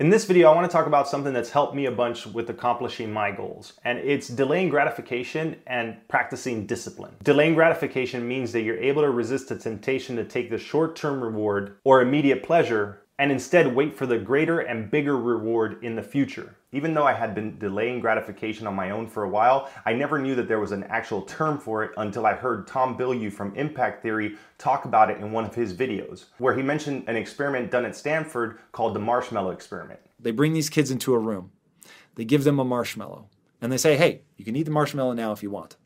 In this video, I want to talk about something that's helped me a bunch with accomplishing my goals, and it's delaying gratification and practicing discipline. Delaying gratification means that you're able to resist the temptation to take the short term reward or immediate pleasure and instead wait for the greater and bigger reward in the future. Even though I had been delaying gratification on my own for a while, I never knew that there was an actual term for it until I heard Tom Bilyeu from Impact Theory talk about it in one of his videos, where he mentioned an experiment done at Stanford called the marshmallow experiment. They bring these kids into a room, they give them a marshmallow, and they say, hey, you can eat the marshmallow now if you want.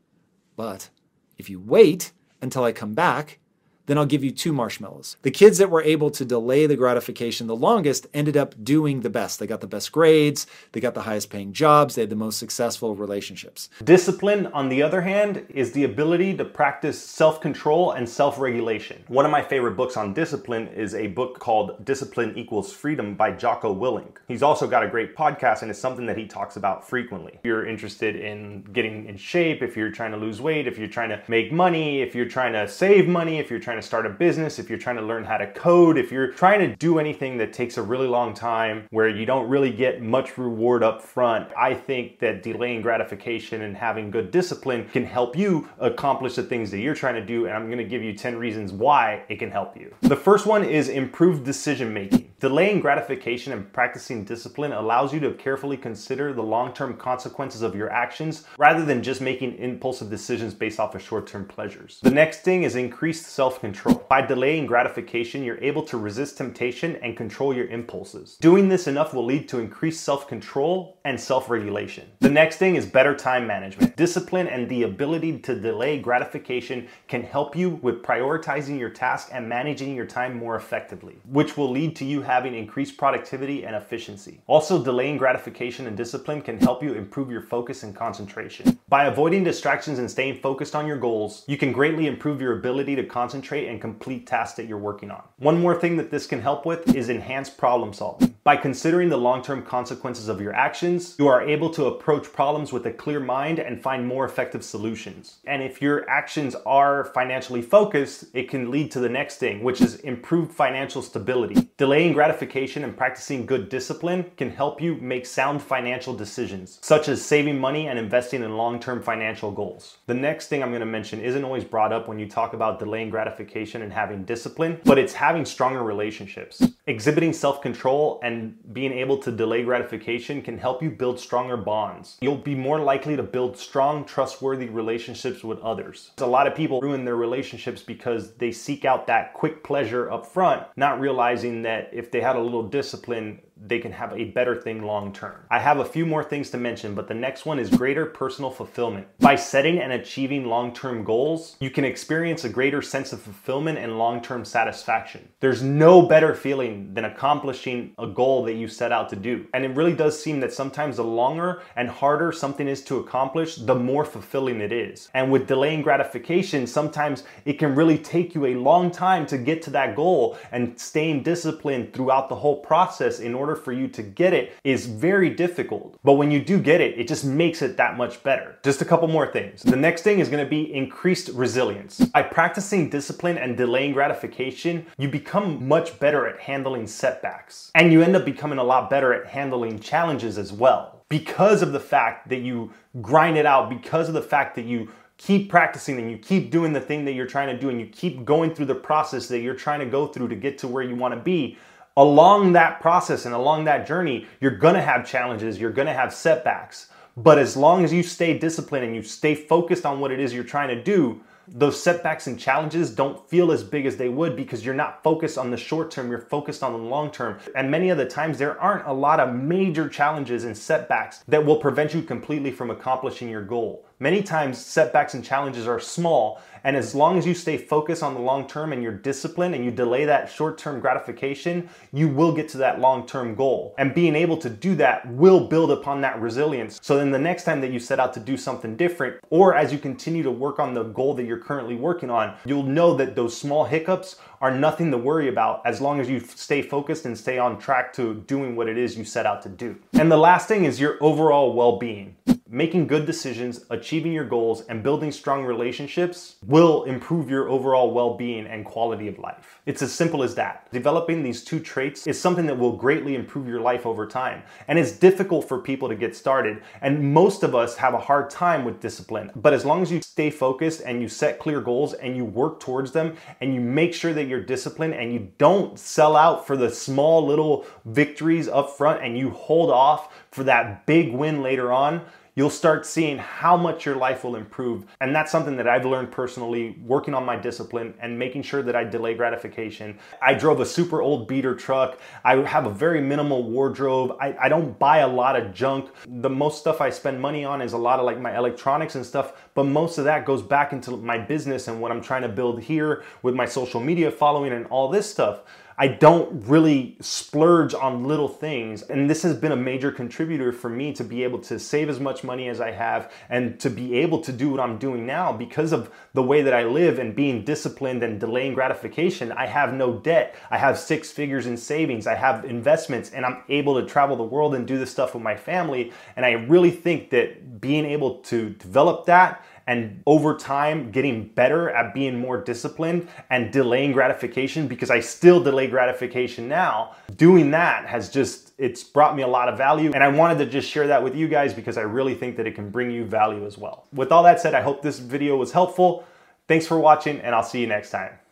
But if you wait until I come back, then I'll give you two marshmallows. The kids that were able to delay the gratification the longest ended up doing the best. They got the best grades, they got the highest paying jobs, they had the most successful relationships. Discipline, on the other hand, is the ability to practice self control and self regulation. One of my favorite books on discipline is a book called Discipline Equals Freedom by Jocko Willink. He's also got a great podcast and it's something that he talks about frequently. If you're interested in getting in shape, if you're trying to lose weight, if you're trying to make money, if you're trying to save money, if you're trying trying to start a business, if you're trying to learn how to code, if you're trying to do anything that takes a really long time where you don't really get much reward up front, I think that delaying gratification and having good discipline can help you accomplish the things that you're trying to do. And I'm going to give you 10 reasons why it can help you. The first one is improved decision making. Delaying gratification and practicing discipline allows you to carefully consider the long term consequences of your actions rather than just making impulsive decisions based off of short term pleasures. The next thing is increased self control. By delaying gratification, you're able to resist temptation and control your impulses. Doing this enough will lead to increased self control and self regulation. The next thing is better time management. Discipline and the ability to delay gratification can help you with prioritizing your task and managing your time more effectively, which will lead to you having increased productivity and efficiency. Also, delaying gratification and discipline can help you improve your focus and concentration. By avoiding distractions and staying focused on your goals, you can greatly improve your ability to concentrate and complete tasks that you're working on. One more thing that this can help with is enhanced problem solving. By considering the long-term consequences of your actions, you are able to approach problems with a clear mind and find more effective solutions. And if your actions are financially focused, it can lead to the next thing, which is improved financial stability. Delaying gratification and practicing good discipline can help you make sound financial decisions, such as saving money and investing in long-term financial goals. The next thing I'm going to mention isn't always brought up when you talk about delaying gratification and having discipline, but it's having stronger relationships. Exhibiting self control and being able to delay gratification can help you build stronger bonds. You'll be more likely to build strong, trustworthy relationships with others. A lot of people ruin their relationships because they seek out that quick pleasure up front, not realizing that if they had a little discipline, they can have a better thing long term. I have a few more things to mention, but the next one is greater personal fulfillment. By setting and achieving long term goals, you can experience a greater sense of fulfillment and long term satisfaction. There's no better feeling than accomplishing a goal that you set out to do. And it really does seem that sometimes the longer and harder something is to accomplish, the more fulfilling it is. And with delaying gratification, sometimes it can really take you a long time to get to that goal and staying disciplined throughout the whole process in order order for you to get it is very difficult. But when you do get it, it just makes it that much better. Just a couple more things. The next thing is gonna be increased resilience. By practicing discipline and delaying gratification, you become much better at handling setbacks. And you end up becoming a lot better at handling challenges as well. Because of the fact that you grind it out, because of the fact that you keep practicing and you keep doing the thing that you're trying to do and you keep going through the process that you're trying to go through to get to where you want to be along that process and along that journey, you're gonna have challenges, you're gonna have setbacks. But as long as you stay disciplined and you stay focused on what it is you're trying to do, those setbacks and challenges don't feel as big as they would because you're not focused on the short term, you're focused on the long term. And many of the times, there aren't a lot of major challenges and setbacks that will prevent you completely from accomplishing your goal. Many times, setbacks and challenges are small, and as long as you stay focused on the long term and you're disciplined and you delay that short term gratification, you will get to that long term goal. And being able to do that will build upon that resilience. So then the next time that you set out to do something different, or as you continue to work on the goal that you're currently working on, you'll know that those small hiccups are nothing to worry about as long as you stay focused and stay on track to doing what it is you set out to do. And the last thing is your overall well being. Making good decisions, achieving your goals, and building strong relationships will improve your overall well being and quality of life. It's as simple as that. Developing these two traits is something that will greatly improve your life over time. And it's difficult for people to get started. And most of us have a hard time with discipline. But as long as you stay focused and you set clear goals and you work towards them and you make sure that you're disciplined and you don't sell out for the small little victories up front and you hold off for that big win later on, you'll start seeing how much your life will improve. And that's something that I've learned personally working on my discipline and making sure that I delay gratification. I drove a super old beater truck. I have a very minimal wardrobe. I, I don't buy a lot of junk. The most stuff I spend money on is a lot of like my electronics and stuff, but most of that goes back into my business and what I'm trying to build here with my social media following and all this stuff. I don't really splurge on little things. And this has been a major contributor for me to be able to save as much money as I have and to be able to do what I'm doing now because of the way that I live and being disciplined and delaying gratification. I have no debt. I have six figures in savings. I have investments and I'm able to travel the world and do this stuff with my family. And I really think that being able to develop that and over time getting better at being more disciplined and delaying gratification because I still delay gratification now. Doing that has just it's brought me a lot of value and I wanted to just share that with you guys because I really think that it can bring you value as well. With all that said, I hope this video was helpful. Thanks for watching and I'll see you next time.